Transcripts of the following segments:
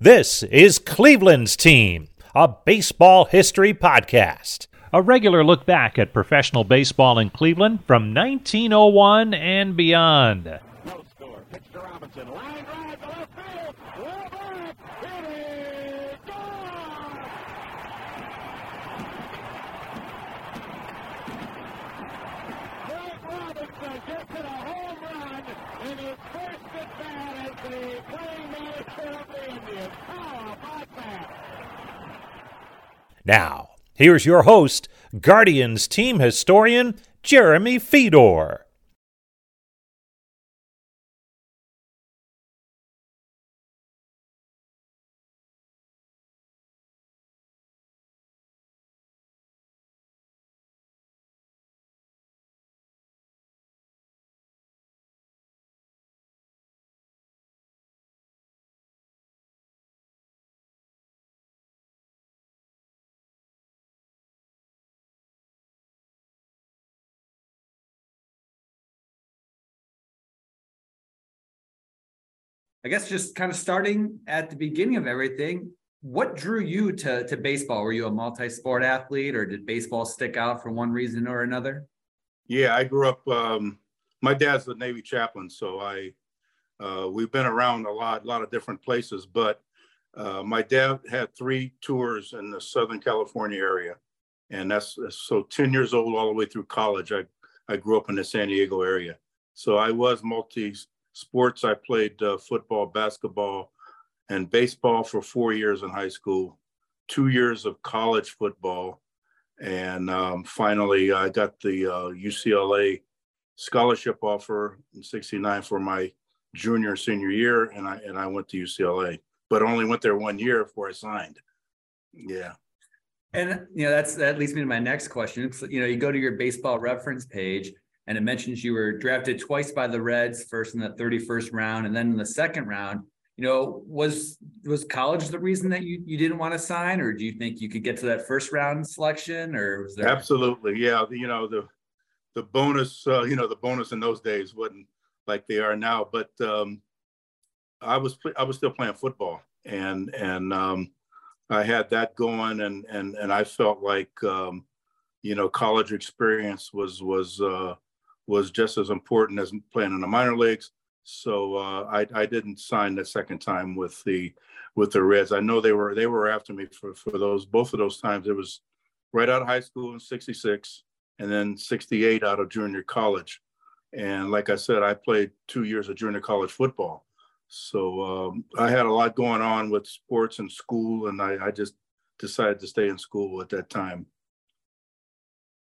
This is Cleveland's Team, a baseball history podcast. A regular look back at professional baseball in Cleveland from 1901 and beyond. No score. Pitch to Robinson. Line drive left field. Way back. It is Robinson gets it a home run in his first at bat as the playing manager of the Indians. How about that? Now, here's your host, Guardians team historian Jeremy Feador. I guess just kind of starting at the beginning of everything, what drew you to to baseball? Were you a multi-sport athlete or did baseball stick out for one reason or another? Yeah, I grew up. Um, my dad's a Navy chaplain, so I uh, we've been around a lot, a lot of different places. But uh, my dad had three tours in the Southern California area, and that's so ten years old all the way through college. I I grew up in the San Diego area, so I was multi sports. I played uh, football, basketball, and baseball for four years in high school, two years of college football, and um, finally I got the uh, UCLA scholarship offer in '69 for my junior senior year, and I and I went to UCLA, but only went there one year before I signed. Yeah. And you know that's that leads me to my next question. You know, you go to your baseball reference page and it mentions you were drafted twice by the Reds, first in the 31st round and then in the second round. You know, was was college the reason that you you didn't want to sign, or do you think you could get to that first round selection, or was there Absolutely, yeah. You know the the bonus, uh, you know, the bonus in those days wasn't like they are now. But um, I was I was still playing football, and and um, I had that going, and and and I felt like um, you know college experience was was uh, was just as important as playing in the minor leagues. So uh, I I didn't sign the second time with the with the Reds. I know they were they were after me for for those both of those times. It was right out of high school in '66, and then '68 out of junior college. And like I said, I played two years of junior college football. So um, I had a lot going on with sports and school, and I, I just decided to stay in school at that time.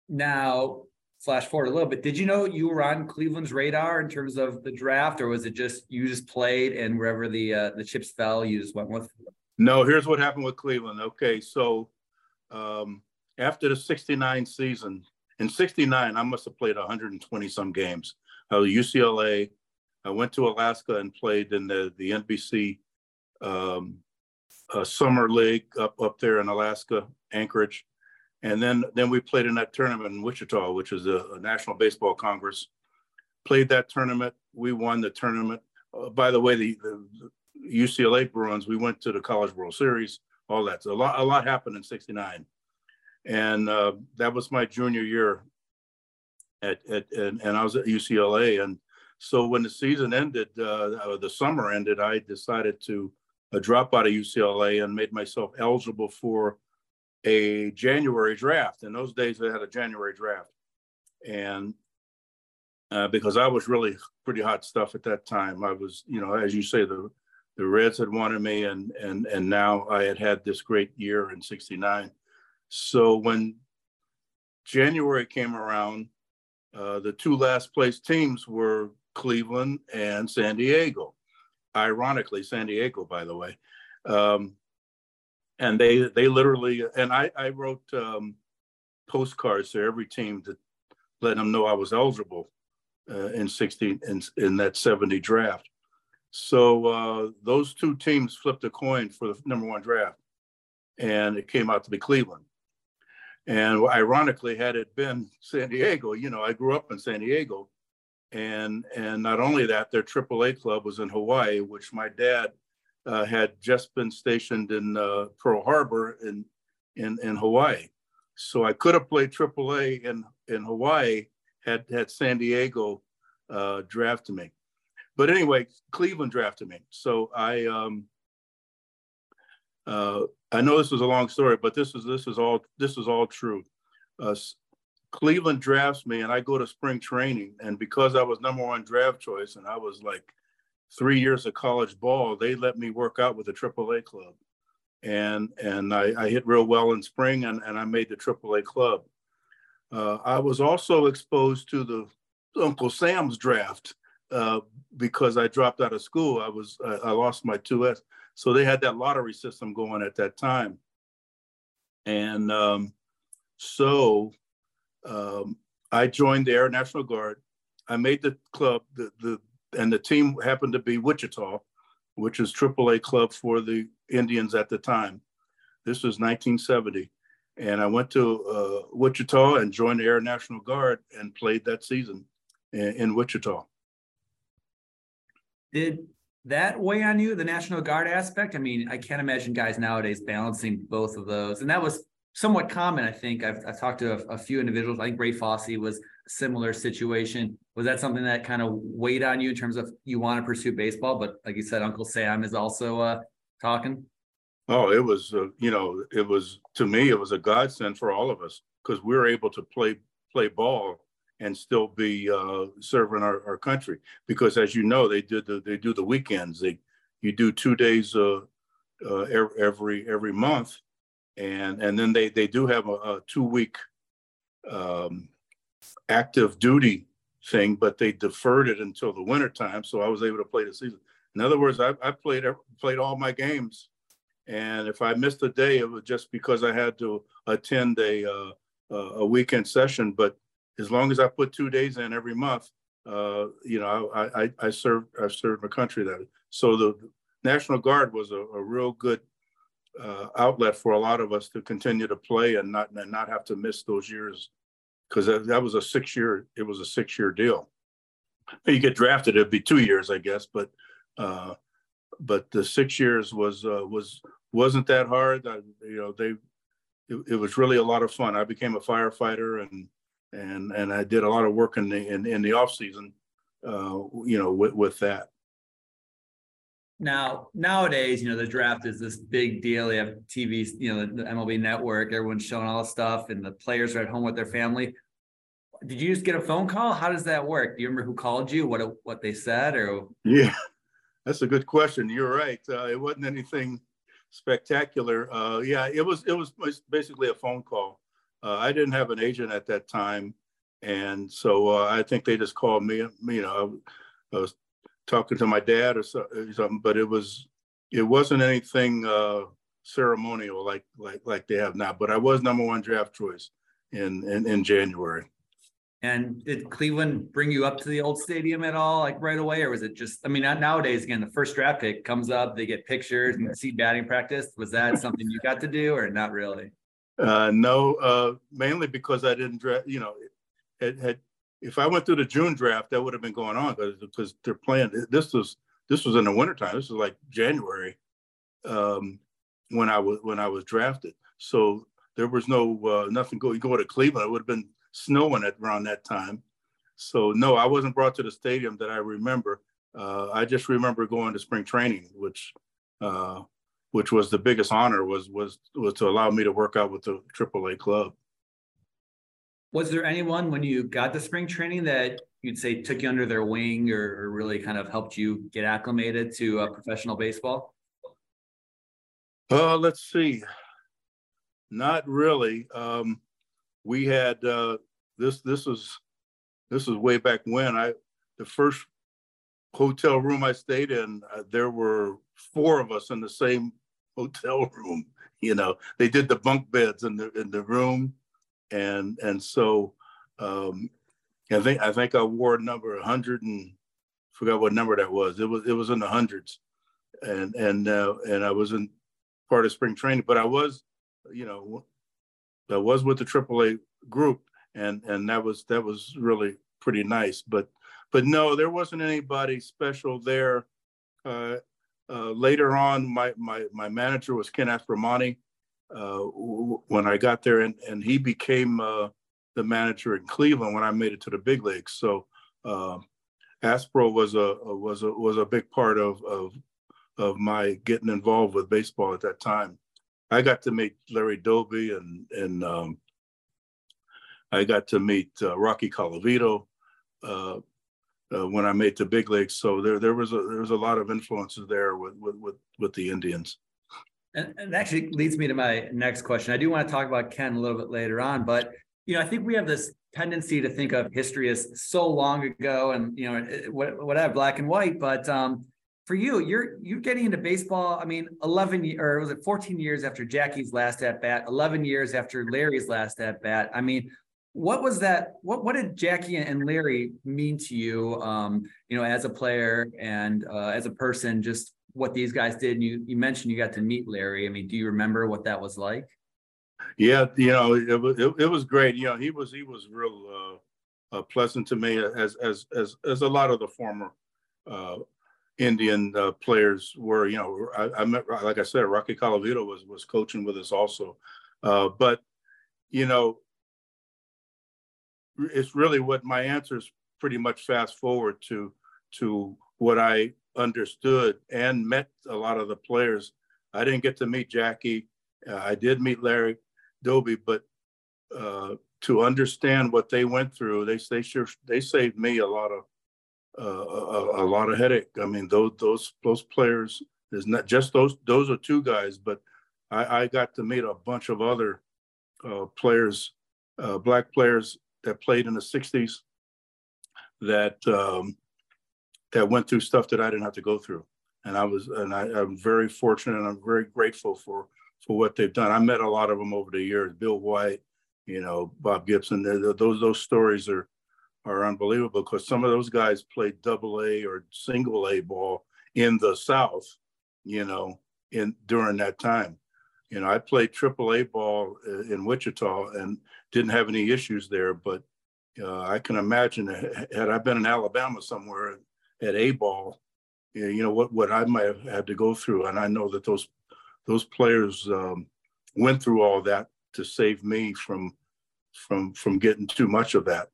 now? Flash forward a little bit. Did you know you were on Cleveland's radar in terms of the draft, or was it just you just played and wherever the uh, the chips fell, you just went with? No, here's what happened with Cleveland. Okay, so um, after the 69 season, in 69, I must have played 120 some games. I was UCLA. I went to Alaska and played in the, the NBC um, uh, Summer League up, up there in Alaska, Anchorage. And then, then we played in that tournament in Wichita, which is a, a National Baseball Congress. Played that tournament. We won the tournament. Uh, by the way, the, the, UCLA Bruins, we went to the College World Series, all that. So a lot, a lot happened in 69. And uh, that was my junior year at, at and, and I was at UCLA. And so when the season ended, uh, the summer ended, I decided to uh, drop out of UCLA and made myself eligible for a January draft. In those days, they had a January draft. And uh, because I was really pretty hot stuff at that time, I was, you know, as you say, the the Reds had wanted me, and and and now I had had this great year in '69. So when January came around, uh, the two last place teams were Cleveland and San Diego. Ironically, San Diego, by the way. Um, and they they literally and I I wrote um, postcards to every team to let them know I was eligible uh, in 16 in, in that 70 draft. So uh, those two teams flipped a coin for the number one draft, and it came out to be Cleveland. And ironically, had it been San Diego, you know, I grew up in San Diego, and and not only that, their AAA club was in Hawaii, which my dad uh, had just been stationed in uh, Pearl Harbor in, in, in Hawaii. So I could have played AAA in, in Hawaii had, had San Diego uh, drafted me. But anyway, Cleveland drafted me. So I, um, uh, I know this is a long story, but this is this is all this is all true. Uh, Cleveland drafts me, and I go to spring training, and because I was number one draft choice, and I was like three years of college ball, they let me work out with the AAA club, and and I, I hit real well in spring, and, and I made the AAA club. Uh, I was also exposed to the Uncle Sam's draft uh, because I dropped out of school. I was I, I lost my two S so they had that lottery system going at that time. And um, so um, I joined the Air National Guard. I made the club, the, the and the team happened to be Wichita, which is AAA club for the Indians at the time. This was 1970. And I went to uh, Wichita and joined the Air National Guard and played that season in, in Wichita. Did that weigh on you, the National Guard aspect? I mean, I can't imagine guys nowadays balancing both of those. And that was somewhat common, I think. I've, I've talked to a, a, few individuals. I think Ray Fosse was similar situation. Was that something that kind of weighed on you in terms of you want to pursue baseball? But like you said, Uncle Sam is also uh, talking. Oh, it was, uh, you know, it was to me, it was a godsend for all of us because we were able to play play ball and still be uh, serving our, our country. Because as you know, they did the, they do the weekends. They you do two days uh, uh, every every month, and and then they they do have a, a two week um, active duty thing, but they deferred it until the winter time, so I was able to play the season. In other words, I, I played played all my games, and if I missed a day, it was just because I had to attend a uh, a weekend session. But as long as I put two days in every month, uh, you know, I, I, I served, I served my country that. So the National Guard was a, a real good uh, outlet for a lot of us to continue to play and not, and not have to miss those years. Cause that, that was a six year, it was a six year deal. You get drafted, it'd be two years, I guess, but, uh, but the six years was, uh, was, wasn't that hard. I, you know, they, it, it was really a lot of fun. I became a firefighter and, and and I did a lot of work in the in, in the off season, uh, you know, with, with that. Now nowadays, you know, the draft is this big deal. You have TV, you know, the MLB Network. Everyone's showing all the stuff, and the players are at home with their family. Did you just get a phone call? How does that work? Do you remember who called you? What what they said? Or yeah, that's a good question. You're right. Uh, it wasn't anything spectacular. Uh, yeah, it was. It was basically a phone call. Uh, I didn't have an agent at that time, and so uh, I think they just called me. You know, I, was talking to my dad or something, but it was it wasn't anything uh, ceremonial like like like they have now. But I was number one draft choice in in, in January. And did Cleveland bring you up to the old stadium at all, like right away, or was it just? I mean, nowadays, again, the first draft pick comes up, they get pictures and see batting practice. Was that something you got to do, or not really? Uh, no, uh, mainly because I didn't draft. You know, had, had if I went through the June draft, that would have been going on because they're playing. This was this was in the wintertime. This was like January um, when I was when I was drafted. So there was no uh, nothing going. Go to Cleveland. It would have been snowing at around that time. So no, I wasn't brought to the stadium that I remember. Uh, I just remember going to spring training, which uh, which was the biggest honor was was was to allow me to work out with the AAA club. Was there anyone when you got the spring training that you'd say took you under their wing or, really kind of helped you get acclimated to uh, professional baseball? Uh, let's see. Not really. Um, we had uh, this. This was this was way back when I the first hotel room I stayed in. Uh, there were four of us in the same hotel room. You know, they did the bunk beds in the in the room, and and so um, I think I think I wore number 100 and forgot what number that was. It was it was in the hundreds, and and uh, and I was in part of spring training, but I was, you know, I was with the AAA group, and and that was that was really pretty nice. But but no, there wasn't anybody special there. Uh, uh, later on, my, my, my manager was Ken Aspromonte uh, when I got there, and, and he became uh, the manager in Cleveland when I made it to the big leagues. So uh, Aspro was a was a was a big part of of of my getting involved with baseball at that time. I got to meet Larry Doby and and um, I got to meet uh, Rocky Colavito uh, when I made the big leagues. So there there was a there was a lot of influences there with with with, with the Indians. And, and actually leads me to my next question. I do want to talk about Ken a little bit later on, but you know, I think we have this tendency to think of history as so long ago and you know whatever black and white but um, for you you're you're getting into baseball i mean 11 or was it 14 years after jackie's last at bat 11 years after larry's last at bat i mean what was that what what did jackie and larry mean to you um, you know as a player and uh, as a person just what these guys did and you you mentioned you got to meet larry i mean do you remember what that was like yeah, you know, it was it, it, was great. You know, he was he was real uh, uh, pleasant to me as as as as a lot of the former uh, Indian uh, players were. You know, I, I, met like I said, Rocky Colavito was was coaching with us also, uh, but you know, it's really what my answer is pretty much fast forward to to what I understood and met a lot of the players. I didn't get to meet Jackie. Uh, I did meet Larry, Doby, but uh, to understand what they went through, they they sure they saved me a lot of uh, a, a, lot of headache. I mean, those those those players is not just those those are two guys, but I, I got to meet a bunch of other uh, players, uh, black players that played in the '60s that um, that went through stuff that I didn't have to go through, and I was and I, I'm very fortunate and I'm very grateful for for what they've done. I met a lot of them over the years. Bill White, you know, Bob Gibson. Those those stories are are unbelievable because some of those guys played double A or single A ball in the South, you know, in during that time. You know, I played triple A ball uh, in Wichita and didn't have any issues there. But uh, I can imagine had I been in Alabama somewhere at A ball, you know what what I might have had to go through. And I know that those those players um, went through all that to save me from from from getting too much of that.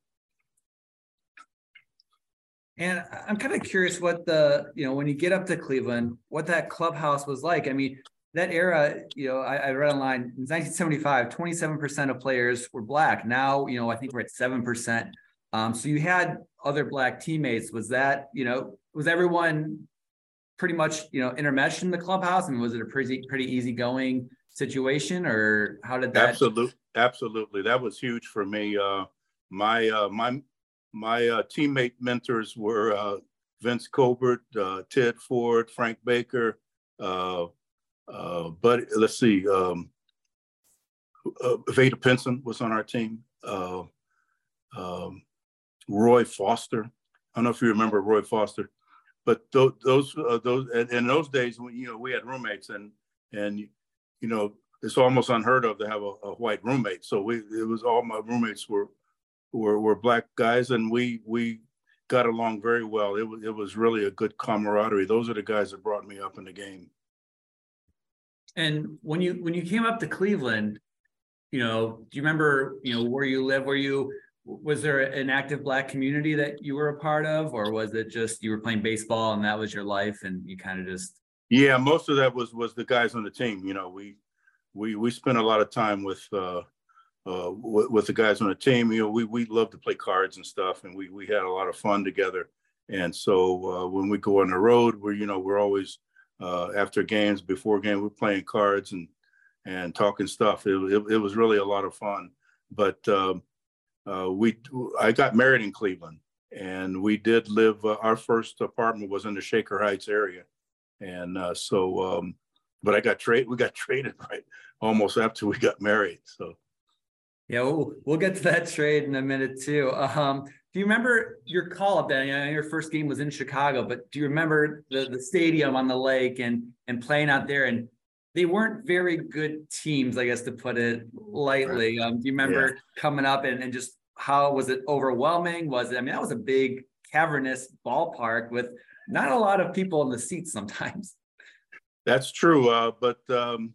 And I'm kind of curious what the, you know, when you get up to Cleveland, what that clubhouse was like. I mean, that era, you know, I, I read online in 1975, 27% of players were black. Now, you know, I think we're at 7%. Um, so you had other black teammates. Was that, you know, was everyone pretty much you know intermeshed in the clubhouse? I and mean, was it a pretty pretty easygoing situation, or how did that? Absolutely, absolutely. That was huge for me. Uh, my uh, my my uh, teammate mentors were uh, Vince Colbert, uh, Ted Ford, Frank Baker, uh, but let's see, um, Vada Pinson was on our team. Um, Roy Foster. I don't know if you remember Roy Foster but those those uh, those in those days when you know we had roommates and and you know it's almost unheard of to have a, a, white roommate. So we it was all my roommates were were were black guys and we we got along very well. It was it was really a good camaraderie. Those are the guys that brought me up in the game. And when you when you came up to Cleveland, you know, do you remember you know where you live? Were you was there an active black community that you were a part of or was it just you were playing baseball and that was your life and you kind of just yeah most of that was was the guys on the team you know we we we spent a lot of time with uh uh with, with the guys on the team you know we we love to play cards and stuff and we we had a lot of fun together. And so uh, when we go on the road we're you know we're always uh after games before game we're playing cards and and talking stuff. It, it, it was really a lot of fun. But um uh, we I got married in Cleveland, and we did live. Uh, our first apartment was in the Shaker Heights area, and uh, so. Um, but I got traded. We got traded right almost after we got married. So. Yeah, we'll, we'll get to that trade in a minute too. Um, do you remember your call up there? You know, your first game was in Chicago, but do you remember the, the stadium on the lake and and playing out there? And they weren't very good teams, I guess to put it lightly. Um, do you remember yeah. coming up and, and just how was it overwhelming? Was it? I mean, that was a big cavernous ballpark with not a lot of people in the seats sometimes. That's true, uh, but um,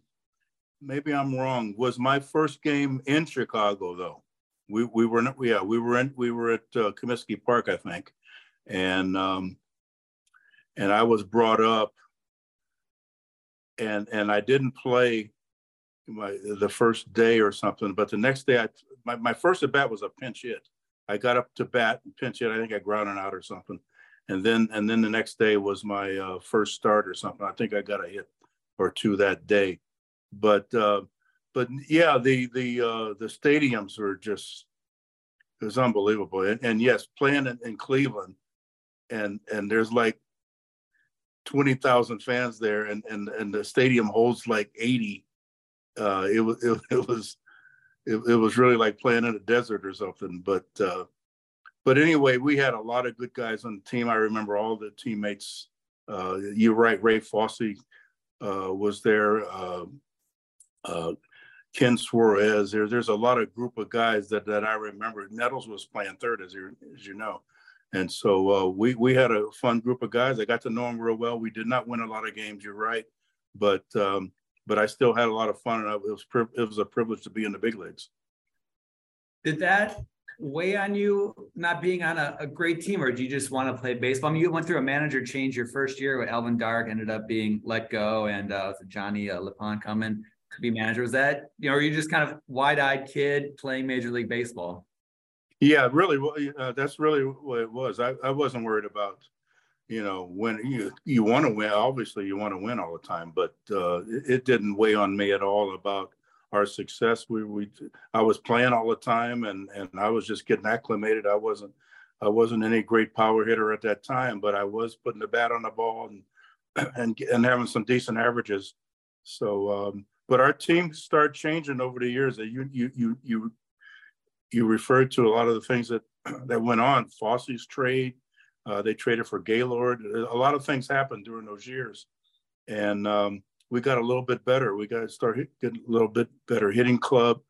maybe I'm wrong. Was my first game in Chicago though? We we were not, yeah we were in we were at uh, Comiskey Park I think, and um, and I was brought up, and and I didn't play my the first day or something, but the next day I my, my first at bat was a pinch hit. I got up to bat and pinch hit. I think I grounded out or something, and then and then the next day was my uh, first start or something. I think I got a hit or two that day, but uh, but yeah, the the uh, the stadiums were just it was unbelievable. And, and yes, playing in, in, Cleveland, and and there's like twenty thousand fans there, and and and the stadium holds like eighty. Uh, it was it, it was it, it, was really like playing in a desert or something. But uh, but anyway, we had a lot of good guys on the team. I remember all the teammates. Uh, you're right, Ray Fosse uh, was there. Uh, uh, Ken Suarez. There, there's a lot of group of guys that, that I remember. Nettles was playing third, as you, as you know. And so uh, we, we had a fun group of guys. I got to know them real well. We did not win a lot of games, you're right. But um, but I still had a lot of fun, and it was it was a privilege to be in the big leagues. Did that weigh on you not being on a, a, great team, or do you just want to play baseball? I mean, you went through a manager change your first year with Alvin Dark, ended up being let go, and uh, Johnny uh, Lipon coming to be manager. Was that you know, are you just kind of wide-eyed kid playing Major League Baseball? Yeah, really. Uh, that's really what it was. I, I wasn't worried about, you know, when you you want to win. Obviously, you want to win all the time, but uh, it, it, didn't weigh on me at all about our success. We we I was playing all the time, and and I was just getting acclimated. I wasn't I wasn't any great power hitter at that time, but I was putting the bat on the ball and and and having some decent averages. So um, but our team started changing over the years. That you you you you you referred to a lot of the things that that went on. Fosse's trade, uh, they traded for Gaylord. A lot of things happened during those years, and um, we got a little bit better. We got to start getting a little bit better hitting club.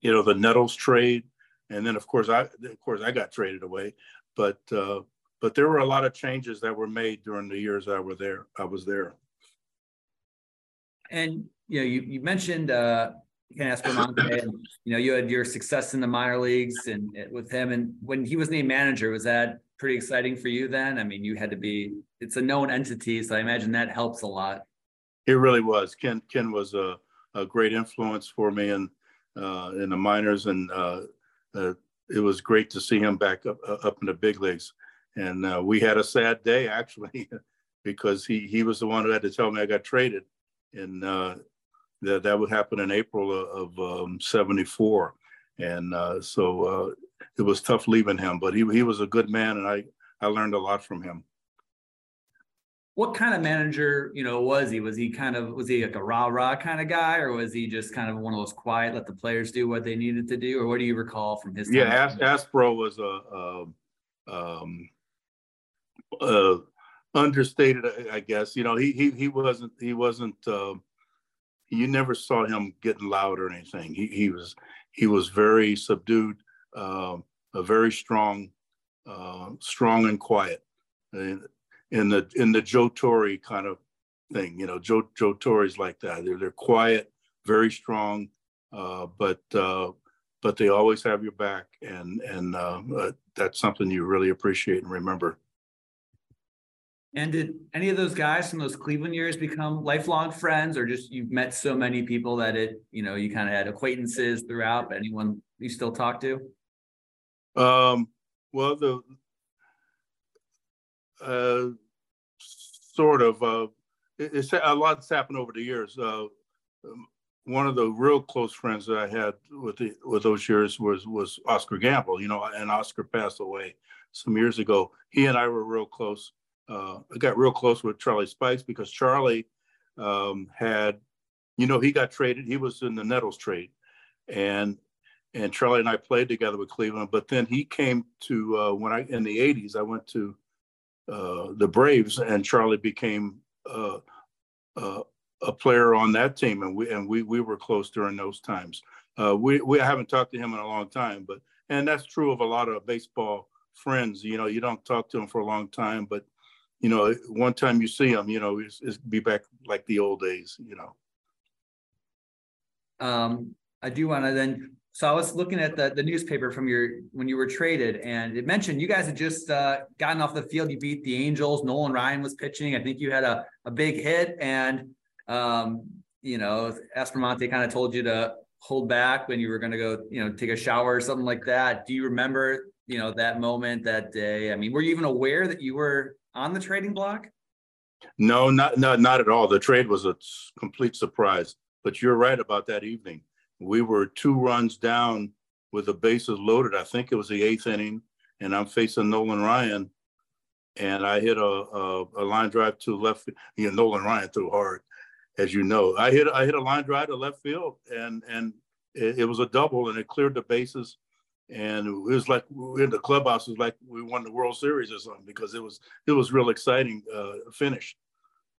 You know, the Nettles trade, and then of course I of course I got traded away, but uh, but there were a lot of changes that were made during the years I were there. I was there. And you know, you, you mentioned uh, Ken Aspromonte, and you know, you had your success in the minor leagues and with him. And when he was named manager, was that pretty exciting for you then? I mean, you had to be. It's a known entity, so I imagine that helps a lot. It really was. Ken Ken was a, a great influence for me in uh, in the minors, and uh, uh, it was great to see him back up up in the big leagues. And uh, we had a sad day actually, because he he was the one who had to tell me I got traded, and uh, that that would happen in April of, um, 74. And uh, so uh, it was tough leaving him, but he, he was a good man and I, I learned a lot from him. What kind of manager, you know, was he? Was he kind of, was he like a rah rah kind of guy or was he just kind of one of those quiet, let the players do what they needed to do? Or what do you recall from his? Yeah, As- Aspro was a, a um, uh, understated, I guess. You know, he he he wasn't he wasn't uh, you never saw him getting loud or anything. He, he was he was very subdued, uh, a very strong, uh, strong and quiet, in, in the in the Joe Torre kind of thing. You know, Joe Joe Torre's like that. They're they're quiet, very strong, uh, but uh, but they always have your back, and and uh, uh, that's something you really appreciate and remember. And did any of those guys from those Cleveland years become lifelong friends, or just you've met so many people that it, you know, you kind of had acquaintances throughout? But anyone you still talk to? Um, well, the uh, sort of uh, it, it's a lot's happened over the years. Uh, one of the real close friends that I had with the with those years was was Oscar Gamble. You know, and Oscar passed away some years ago. He and I were real close uh, I got real close with Charlie Spikes because Charlie um, had, you know, he got traded. He was in the Nettles trade, and and Charlie and I played together with Cleveland. But then he came to uh, when I in the '80s, I went to uh, the Braves, and Charlie became uh, uh, a player on that team, and we and we we were close during those times. Uh, we we haven't talked to him in a long time, but and that's true of a lot of baseball friends. You know, you don't talk to them for a long time, but you know, one time you see them, you know, it's, it's be back like the old days, you know. Um, I do want to then. So I was looking at the, the newspaper from your when you were traded, and it mentioned you guys had just uh, gotten off the field. You beat the Angels. Nolan Ryan was pitching. I think you had a, a big hit, and um, you know, Aspromonte kind of told you to hold back when you were going to go, you know, take a shower or something like that. Do you remember, you know, that moment that day? I mean, were you even aware that you were on the trading block? No, not not not at all. The trade was a complete surprise. But you're right about that evening. We were two runs down with the bases loaded. I think it was the eighth inning, and I'm facing Nolan Ryan, and I hit a, a, a line drive to left. You know, Nolan Ryan threw hard, as you know. I hit I hit a line drive to left field, and and it, it was a double, and it cleared the bases. And it was like in the clubhouse, it was like we won the World Series or something because it was it was real exciting uh, finish.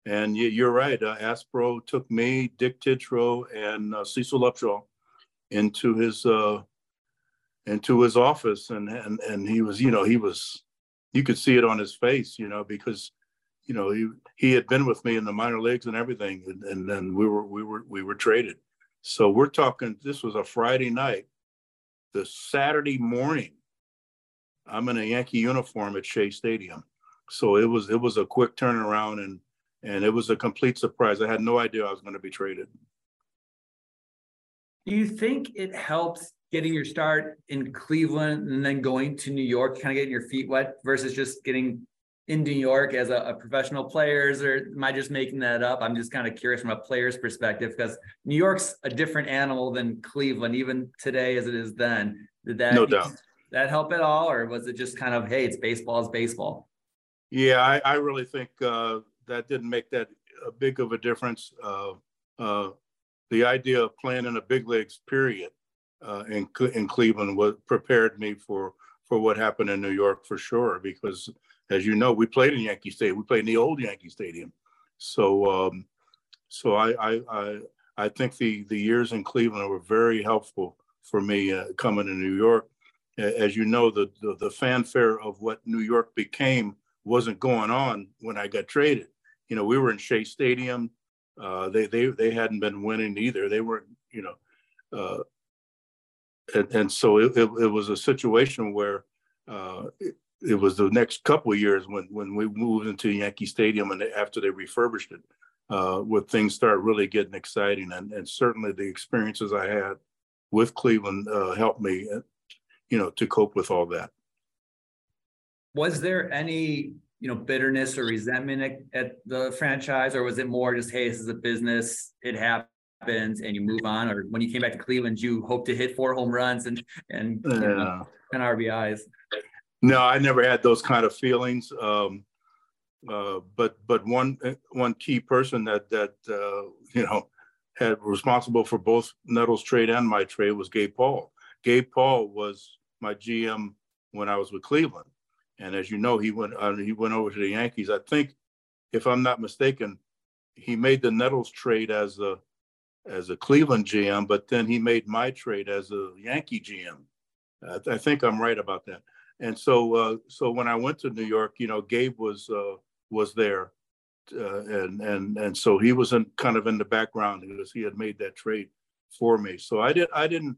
And you're right. Uh, Aspro took me, Dick Tidrow, and uh, Cecil Upshaw into his uh, into his office, and and and he was, you know, he was, you could see it on his face, you know, because, you know, he he had been with me in the minor leagues and everything, and, and then we were we were we were traded. So we're talking. This was a Friday night. The Saturday morning, I'm in a Yankee uniform at Shea Stadium. So it was it was a quick turnaround and and it was a complete surprise. I had no idea I was going to be traded. Do you think it helps getting your start in Cleveland and then going to New York, kind of getting your feet wet versus just getting in New York as a, a professional players, or am I just making that up? I'm just kind of curious from a player's perspective because New York's a different animal than Cleveland, even today as it is then. Did that no doubt that help at all, or was it just kind of hey, it's baseball is baseball? Yeah, I, I really think uh, that didn't make that a big of a difference. Uh, uh, the idea of playing in the big leagues, period, uh, in in Cleveland, was prepared me for for what happened in New York for sure. Because as you know, we played in Yankee Stadium. We played in the old Yankee Stadium. So um, so I, I I I think the the years in Cleveland were very helpful for me uh, coming to New York. As you know, the, the the fanfare of what New York became wasn't going on when I got traded you know, we were in Shea Stadium. Uh, they they they hadn't been winning either. They weren't, you know, uh, and, and so it, it, it, was a situation where uh, it, was the next couple of years when when we moved into Yankee Stadium and after they refurbished it, uh, where things started really getting exciting. And and certainly the experiences I had with Cleveland uh, helped me, uh, you know, to cope with all that. Was there any you know bitterness or resentment at, at, the franchise or was it more just hey this is a business it happens and you move on or when you came back to cleveland you hope to hit four home runs and and yeah. know, 10 rbis no i never had those kind of feelings um, uh, but but one one key person that that uh, you know had responsible for both Nettles trade and my trade was Gabe Paul. Gabe Paul was my GM when I was with Cleveland, and as you know, he went uh, he went over to the Yankees. I think, if I'm not mistaken, he made the Nettles trade as a as a Cleveland GM, but then he made my trade as a Yankee GM. I, I think I'm right about that. And so uh, so when I went to New York, you know, Gabe was uh, was there, uh, and and and so he was in kind of in the background because he had made that trade for me. So I did I didn't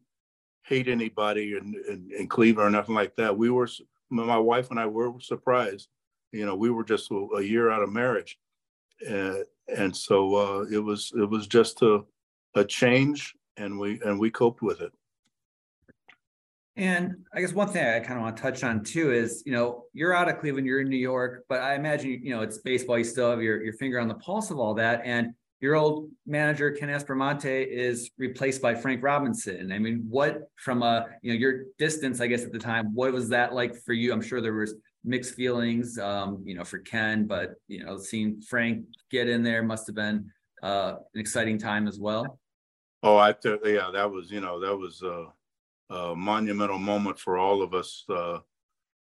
hate anybody in, in, in Cleveland or nothing like that. We were my wife and I were surprised. You know, we were just a, a year out of marriage, uh, and so uh, it was it was just a a change, and we and we coped with it. And I guess one thing I kind of want to touch on too is, you know, you're out of Cleveland, you're in New York, but I imagine, you know, it's baseball. You still have your, your finger on the pulse of all that. And your old manager Ken Aspromonte is replaced by Frank Robinson. I mean, what from a you know your distance, I guess at the time, what was that like for you? I'm sure there was mixed feelings, um, you know, for Ken, but you know, seeing Frank get in there must have been uh, an exciting time as well. Oh, I th- yeah, that was you know that was a, a monumental moment for all of us because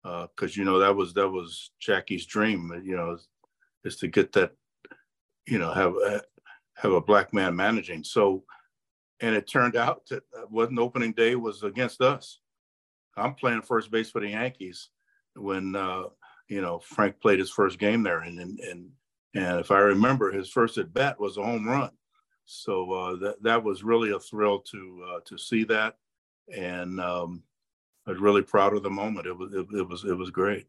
uh, uh, you know that was that was Jackie's dream, you know, is to get that you know have uh, have a black man managing. So, and it turned out that wasn't opening day was against us. I'm playing first base for the Yankees when uh, you know, Frank played his first game there, and and and, and if I remember, his first at bat was a home run. So uh, that that was really a thrill to uh, to see that, and um, I was really proud of the moment. It was it, it was it was great.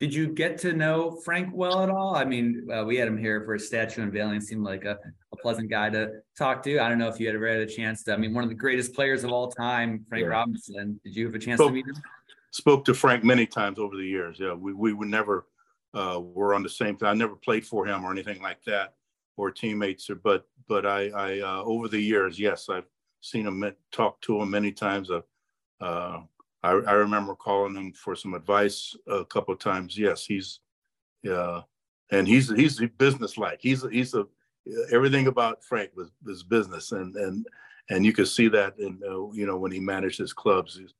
Did you get to know Frank well at all? I mean, uh, we had him here for a statue unveiling. Seemed like a, a, pleasant guy to talk to. I don't know if you had ever had a chance to. I mean, one of the greatest players of all time, Frank yeah. Robinson. Did you have a chance spoke, to meet him? Spoke to Frank many times over the years. Yeah, we we would never uh, were on the same. I never played for him or anything like that, or teammates. Or but but I I uh, over the years, yes, I've seen him, talk to him many times. Uh, uh I, I remember calling him for some advice a couple of times. Yes, he's, yeah, and he's he's business like. He's he's a everything about Frank was was business, and and and you could see that in uh, you know when he managed his clubs. He's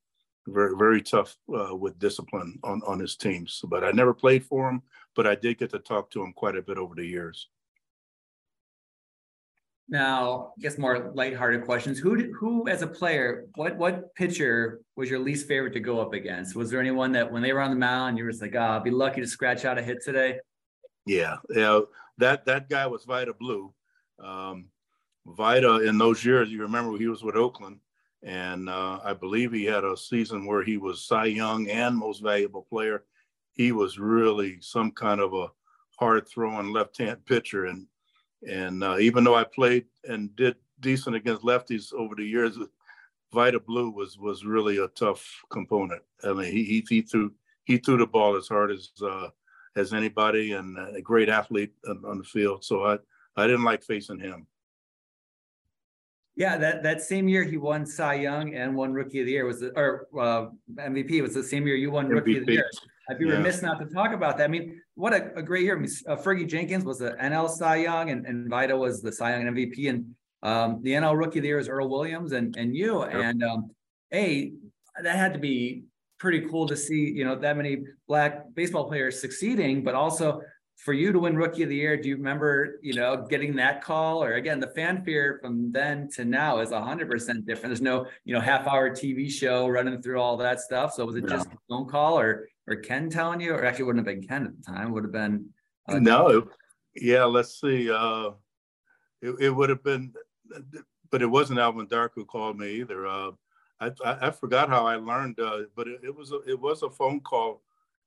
very very tough uh, with discipline on on his teams. But I never played for him, but I did get to talk to him quite a bit over the years. Now, I guess more lighthearted questions. Who who as a player, what what pitcher was your least favorite to go up against? Was there anyone that when they were on the mound, you were just like, oh, I'll be lucky to scratch out a hit today? Yeah, yeah. That that guy was Vida Blue. Um, Vida in those years, you remember he was with Oakland, and uh, I believe he had a season where he was Cy Young and Most Valuable Player. He was really some kind of a hard throwing left hand pitcher, and and uh, even though I played and did decent against lefties over the years, Vida Blue was was really a tough component. I mean, he he, he threw he threw the ball as hard as uh, as anybody, and a great athlete on, on the field. So I I didn't like facing him. Yeah, that, that same year he won Cy Young and won Rookie of the Year was the, or uh, MVP was the same year you won MVP. Rookie of the Year. I'd be yeah. remiss not to talk about that. I mean, what a, a great year. I mean, uh, Fergie Jenkins was the NL Cy Young and, and Vida was the Cy Young MVP and um, the NL Rookie of the Year is Earl Williams and and you yep. and um, hey, that had to be pretty cool to see. You know that many black baseball players succeeding, but also for you to win rookie of the year, do you remember, you know, getting that call? Or again, the fanfare from then to now is hundred percent different. There's no, you know, half hour TV show running through all that stuff. So was it just a phone call or or Ken telling you, or actually wouldn't have been Ken at the time, would have been uh, no, yeah, let's see. Uh it, it would have been but it wasn't Alvin Dark who called me either. Uh I, I, I forgot how I learned, uh, but it, it was a, it was a phone call,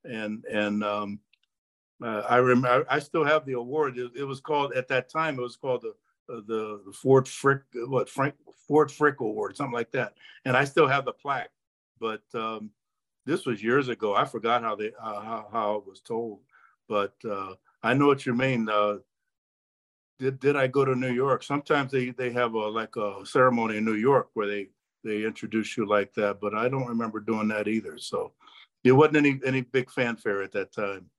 and and um, uh, I remember I still have the award. It, it, was called at that time. It was called the uh, the, Ford Frick what Frank Ford Frick Award, something like that. And I still have the plaque. But um, this was years ago. I forgot how they uh, how, how it was told. But uh, I know what you mean. Uh, did did I go to New York? Sometimes they they have a like a ceremony in New York where they they introduce you like that. But I don't remember doing that either. So it wasn't any any big fanfare at that time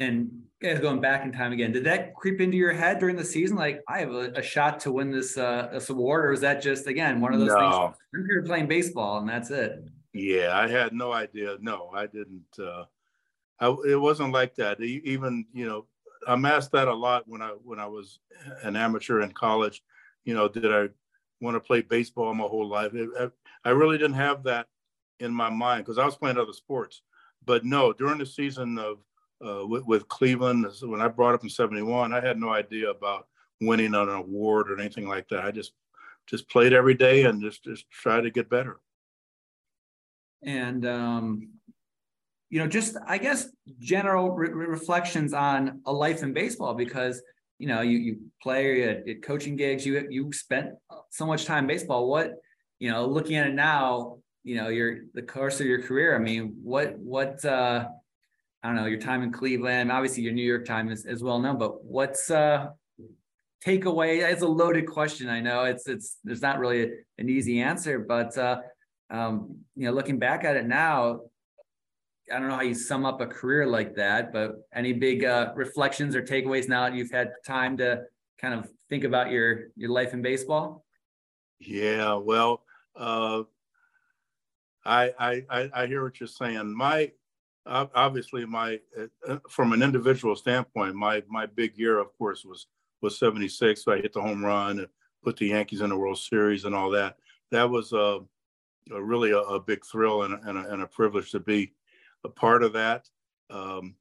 and guys going back in time again, did that creep into your head during the season? Like, I have a, a shot to win this uh, this award, or is that just again one of those no. things? You're playing baseball, and that's it. Yeah, I had no idea. No, I didn't. Uh, I, it wasn't like that. Even you know, I'm asked that a lot when I when I was an amateur in college. You know, did I want to play baseball my whole life? I, I really didn't have that in my mind because I was playing other sports. But no, during the season of uh, with, with, Cleveland. When I brought up in '71, I had no idea about winning an award or anything like that. I just just played every day and just just try to get better. And um, you know, just I guess general re- reflections on a life in baseball because you know you you play at, at coaching gigs. You you spent so much time baseball. What you know, looking at it now, you know, your the course of your career. I mean, what what uh, I don't know, your time in Cleveland, obviously your New York time is, is well known, but what's uh takeaway? It's a loaded question. I know it's it's there's not really a, an easy answer, but uh um, you know, looking back at it now, I don't know how you sum up a career like that, but any big uh, reflections or takeaways now that you've had time to kind of think about your your life in baseball? Yeah, well, uh, I, I I hear what you're saying. My obviously my uh, from an individual standpoint my my big year of course was was 76 so i hit the home run and put the yankees in the world series and all that. That was a, a really a, a, big thrill and a, and, and a, privilege to be a part of that. Um,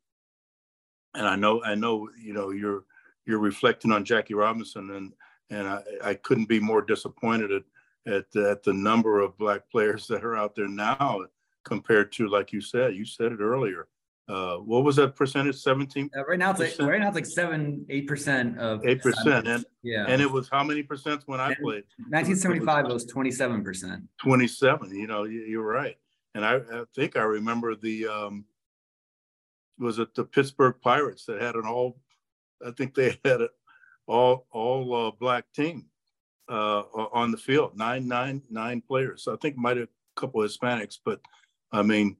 and I know, I know, you know, you're you're reflecting on Jackie Robinson, and and I, I couldn't be more disappointed at, at at the number of black players that are out there now compared to, like you said, you said it earlier. Uh, what was that percentage? Seventeen. Uh, right now it's like right now it's like seven, eight percent of eight percent, and yeah, and it was how many percent when I played? 1975 it was 27 percent. Twenty-seven. You know, you're right, and I, I think I remember the um, was it the Pittsburgh Pirates that had an all, I think they had an all all uh, black team uh, on the field, nine nine nine players. So I think might have a couple of Hispanics, but I mean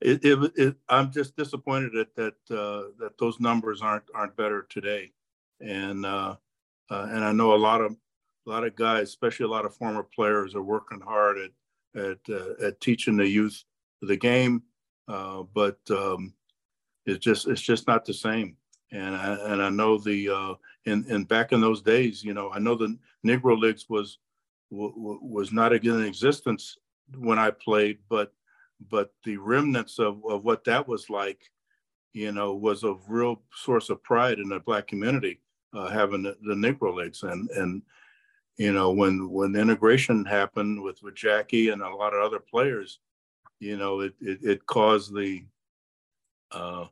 it, it, it, I'm just disappointed that that uh, that those numbers aren't aren't better today, and uh, uh, and I know a lot of a lot of guys, especially a lot of former players, are working hard at at uh, at teaching the youth the game, uh, but um, it's just it's just not the same. And I, and I know the uh, in in back in those days, you know, I know the Negro Leagues was was not in existence when I played, but but the remnants of, of what that was like, you know, was a real source of pride in the black community, uh, having the, the Negro Leagues. And, and, you know, when, when integration happened with, with Jackie and a lot of other players, you know, it, it, it caused the, uh,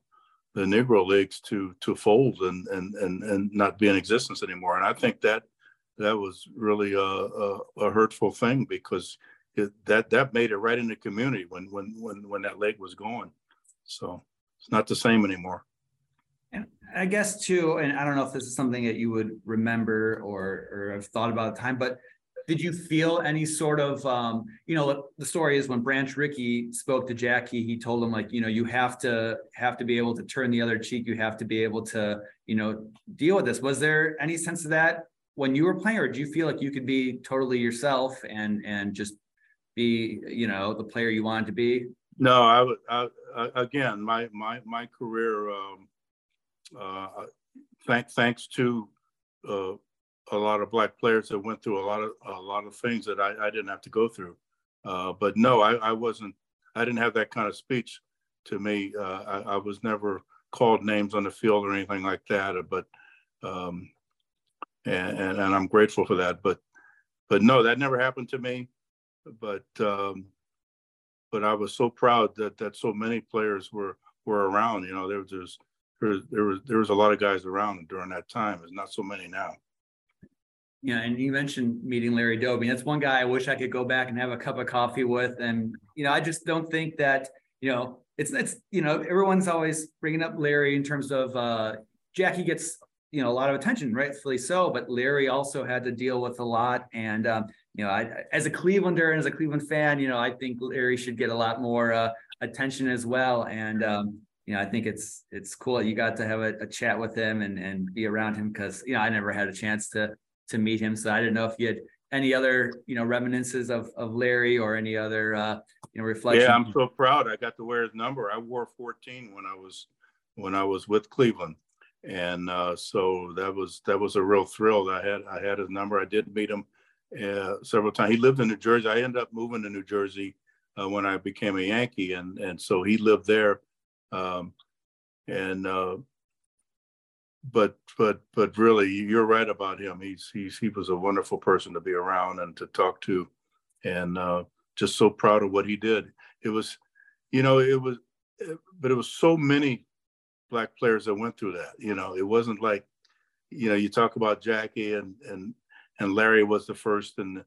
the Negro Leagues to, to fold and, and, and, and not be in existence anymore. And I think that, that was really a, a, a hurtful thing because that that made it right in the community when when when when that leg was gone. So it's not the same anymore. And I guess too, and I don't know if this is something that you would remember or or have thought about at the time, but did you feel any sort of um, you know the story is when branch rickey spoke to jackie he told him like you know you have to have to be able to turn the other cheek you have to be able to you know deal with this was there any sense of that when you were playing or do you feel like you could be totally yourself and and just be, you know, the player you wanted to be? No, I would. I, I, again, my my my career. Um, uh, thank, thanks to uh, a lot of black players that went through a lot of a lot of things that I, I didn't have to go through. Uh, but no, I, I wasn't. I didn't have that kind of speech to me. Uh, I, I, was never called names on the field or anything like that. But um, and, and, and I'm grateful for that. But but no, that never happened to me but um, but I was so proud that that so many players were were around. You know, there was just there was there was there was a lot of guys around during that time. There's not so many now. Yeah, and you mentioned meeting Larry Doby. That's one guy I wish I could go back and have a cup of coffee with. And you know, I just don't think that you know it's it's you know everyone's always bringing up Larry in terms of uh, Jackie gets you know a lot of attention, rightfully so. But Larry also had to deal with a lot, and um, you know, I, as a Clevelander and as a Cleveland fan, you know, I think Larry should get a lot more uh, attention as well. And um, you know, I think it's it's cool you got to have a, a chat with him and and be around him because you know I never had a chance to to meet him, so I didn't know if you had any other you know reminiscences of of Larry or any other uh, you know reflection. Yeah, I'm so proud. I got to wear his number. I wore 14 when I was when I was with Cleveland, and uh, so that was that was a real thrill. I had I had his number. I did meet him uh, several times. He lived in New Jersey. I ended up moving to New Jersey uh, when I became a Yankee, and and so he lived there. Um, and uh, but but but really, you're right about him. He's he's he was a wonderful person to be around and to talk to, and uh, just so proud of what he did. It was, you know, it was, but it was so many black players that went through that. You know, it wasn't like, you know, you talk about Jackie and and and Larry was the first in the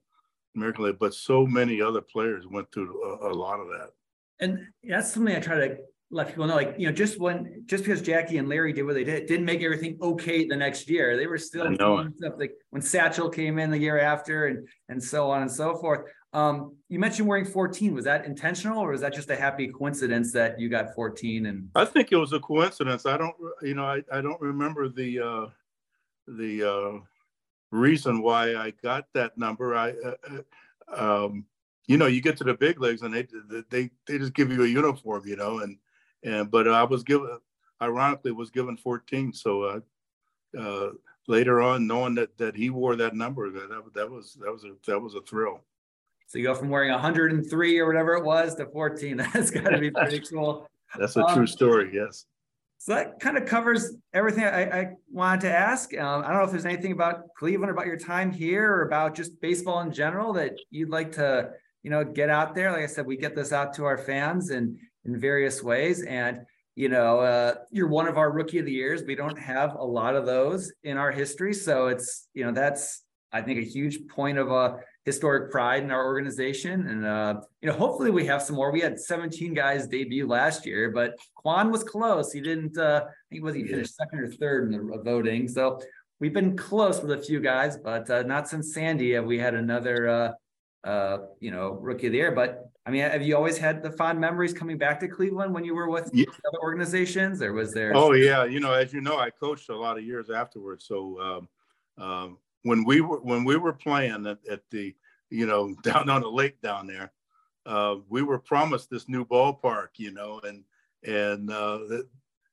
American League, but so many other players went through a, a, lot of that. And that's something I try to let people know. Like, you know, just when just because Jackie and Larry did what they did, didn't make everything okay the next year. They were still stuff like when Satchel came in the year after and and so on and so forth. Um, you mentioned wearing 14. Was that intentional or was that just a happy coincidence that you got 14? And I think it was a coincidence. I don't, you know, I, I don't remember the uh the uh reason why I got that number. I, uh, uh, um, you know, you get to the big leagues and they they they just give you a uniform, you know, and and but I was given, ironically, was given 14. So uh, uh, later on, knowing that that he wore that number, that that, was that was a that was a thrill. So you go from wearing 103 or whatever it was to 14. That's got to be pretty cool. That's a true um, story. Yes. So that kind of covers everything I, I wanted to ask. Um, I don't know if there's anything about Cleveland, about your time here, or about just baseball in general that you'd like to, you know, get out there. Like I said, we get this out to our fans in in various ways, and you know, uh, you're one of our rookie of the years. We don't have a lot of those in our history, so it's you know that's I think a huge point of uh, historic pride in our organization. And, uh, you know, hopefully we have some more. We had 17 guys debut last year, but Kwan was close. He didn't, uh, I think was he finished second or third in the voting. So we've been close with a few guys, but uh, not since Sandy have we had another, uh, uh, you know, rookie of the year. But I mean, have you always had the fond memories coming back to Cleveland when you were with yeah. other organizations, or was there? Oh yeah, you know, as you know, I coached a lot of years afterwards. So um, um, when we were when we were playing at, at the you know down on the lake down there, uh, we were promised this new ballpark, you know, and and uh,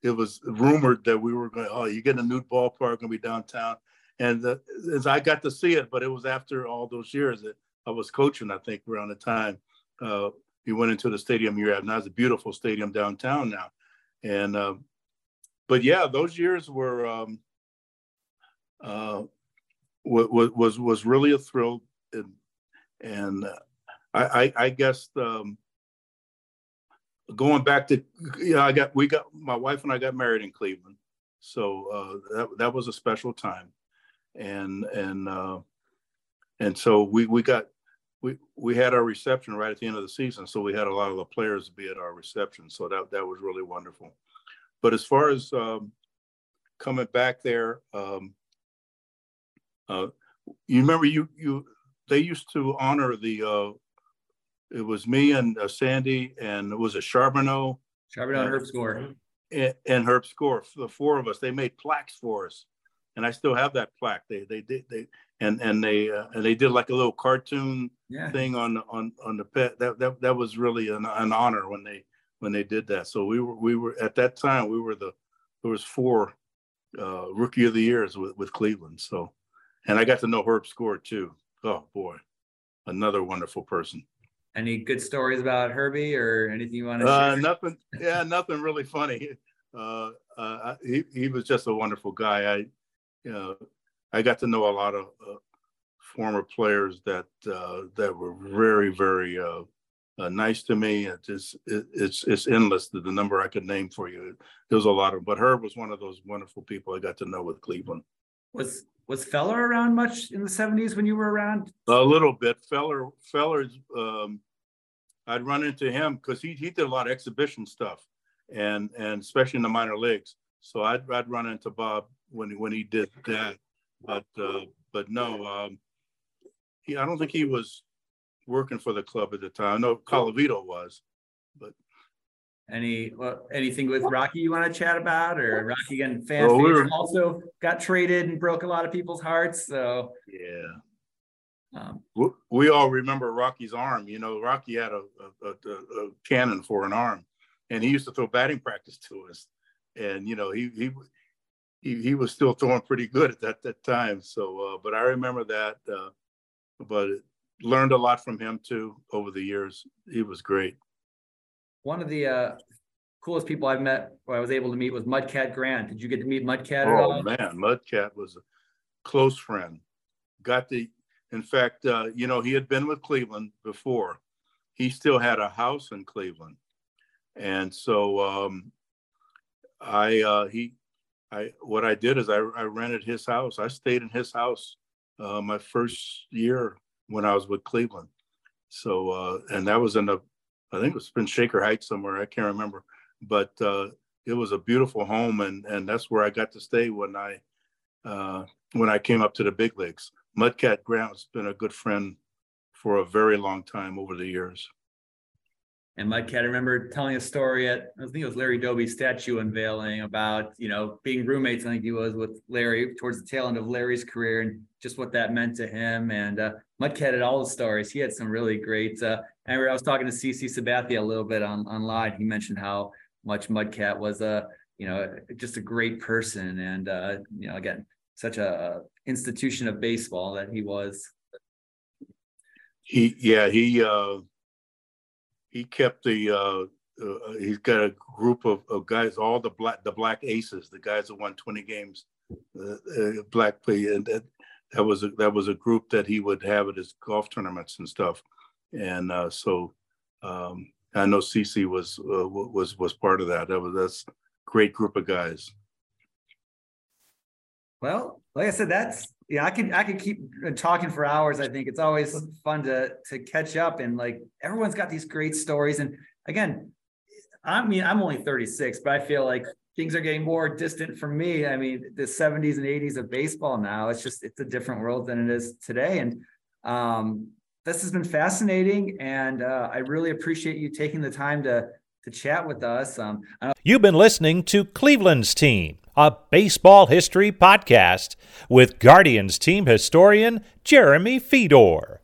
it, was rumored that we were going. Oh, you get a new ballpark gonna be downtown, and as I got to see it, but it was after all those years that I was coaching. I think around the time uh, we went into the stadium you're at now. It's a beautiful stadium downtown now, and uh, but yeah, those years were. Um, uh, was was was really a thrill, and and uh, I, I, I guess um, going back to know I got we got my wife and I got married in Cleveland, so uh, that that was a special time, and and uh, and so we we got we we had our reception right at the end of the season, so we had a lot of the players be at our reception, so that that was really wonderful. But as far as um, coming back there, um, uh, you remember you you they used to honor the uh, it was me and uh, Sandy and it was a Charboneau. Charboneau and Herb Score. And, and Herb Score, the four of us, they made plaques for us, and I still have that plaque. They they did they and and they uh, and they did like a little cartoon yeah. thing on on on the pet. That that that was really an, an honor when they when they did that. So we were we were at that time we were the there was four uh, rookie of the years with with Cleveland. So and I got to know Herb Score too. Oh boy, another wonderful person. Any good stories about Herbie or anything you want to uh, share? Nothing. Yeah, nothing really funny. Uh, uh, he he was just a wonderful guy. I, you know, I got to know a lot of uh, former players that uh, that were very very uh, uh, nice to me. It just it, it's it's endless the, the number I could name for you. There was a lot of, but Herb was one of those wonderful people I got to know with Cleveland. Was was Feller around much in the 70s when you were around? A little bit. Feller, Feller's, um, I'd run into him because he, he did a lot of exhibition stuff and, and especially in the minor leagues. So I'd, I'd run into Bob when, when he did that. But, uh, but no, um, he, I don't think he was working for the club at the time. I know Colavito was, but any well, anything with Rocky you want to chat about, or Rocky again? Fan well, we also got traded and broke a lot of people's hearts. So yeah, um, we, we, all remember Rocky's arm. You know, Rocky had a, a, a, a, cannon for an arm, and he used to throw batting practice to us. And you know, he he he, he was still throwing pretty good at that that time. So, uh, but I remember that. Uh, but learned a lot from him too over the years. He was great one of the uh, coolest people I've met, or I was able to meet, was Mudcat Grant. Did you get to meet Mudcat? Oh man, Mudcat was a close friend. Got the, in fact, uh, you know, he had been with Cleveland before. He still had a house in Cleveland, and so um, I uh, he I what I did is I, I rented his house. I stayed in his house uh, my first year when I was with Cleveland. So uh, and that was in the I think it's been Shaker Heights somewhere. I can't remember, but uh, it was a beautiful home, and and that's where I got to stay when I uh, when I came up to the big leagues. Mudcat Grant's been a good friend for a very long time over the years. And Mudcat, I remember telling a story at I think it was Larry Doby's statue unveiling about you know being roommates. I think he was with Larry towards the tail end of Larry's career and just what that meant to him. And uh, Mudcat had all the stories. He had some really great. Uh, I remember I was talking to CC Sabathia a little bit on online. He mentioned how much Mudcat was a you know just a great person and uh, you know again such a institution of baseball that he was. He yeah he uh, he kept the uh, uh, he's got a group of, of, guys, all the black the black aces, the guys that won 20 games, uh, uh, black play, and that, that was a, that was a group that he would have at his golf tournaments and stuff, and uh, so um, I know CC was uh, was was part of that. That was that's great group of guys. Well, like I said, that's yeah. I could I could keep talking for hours. I think it's always fun to to catch up and like everyone's got these great stories. And again, I mean, I'm only 36, but I feel like things are getting more distant from me. I mean, the 70s and 80s of baseball now, it's just, it's a different world than it is today. And um, this has been fascinating. And uh, I really appreciate you taking the time to, to chat with us. Um, You've been listening to Cleveland's Team, a baseball history podcast with Guardians team historian Jeremy Feador.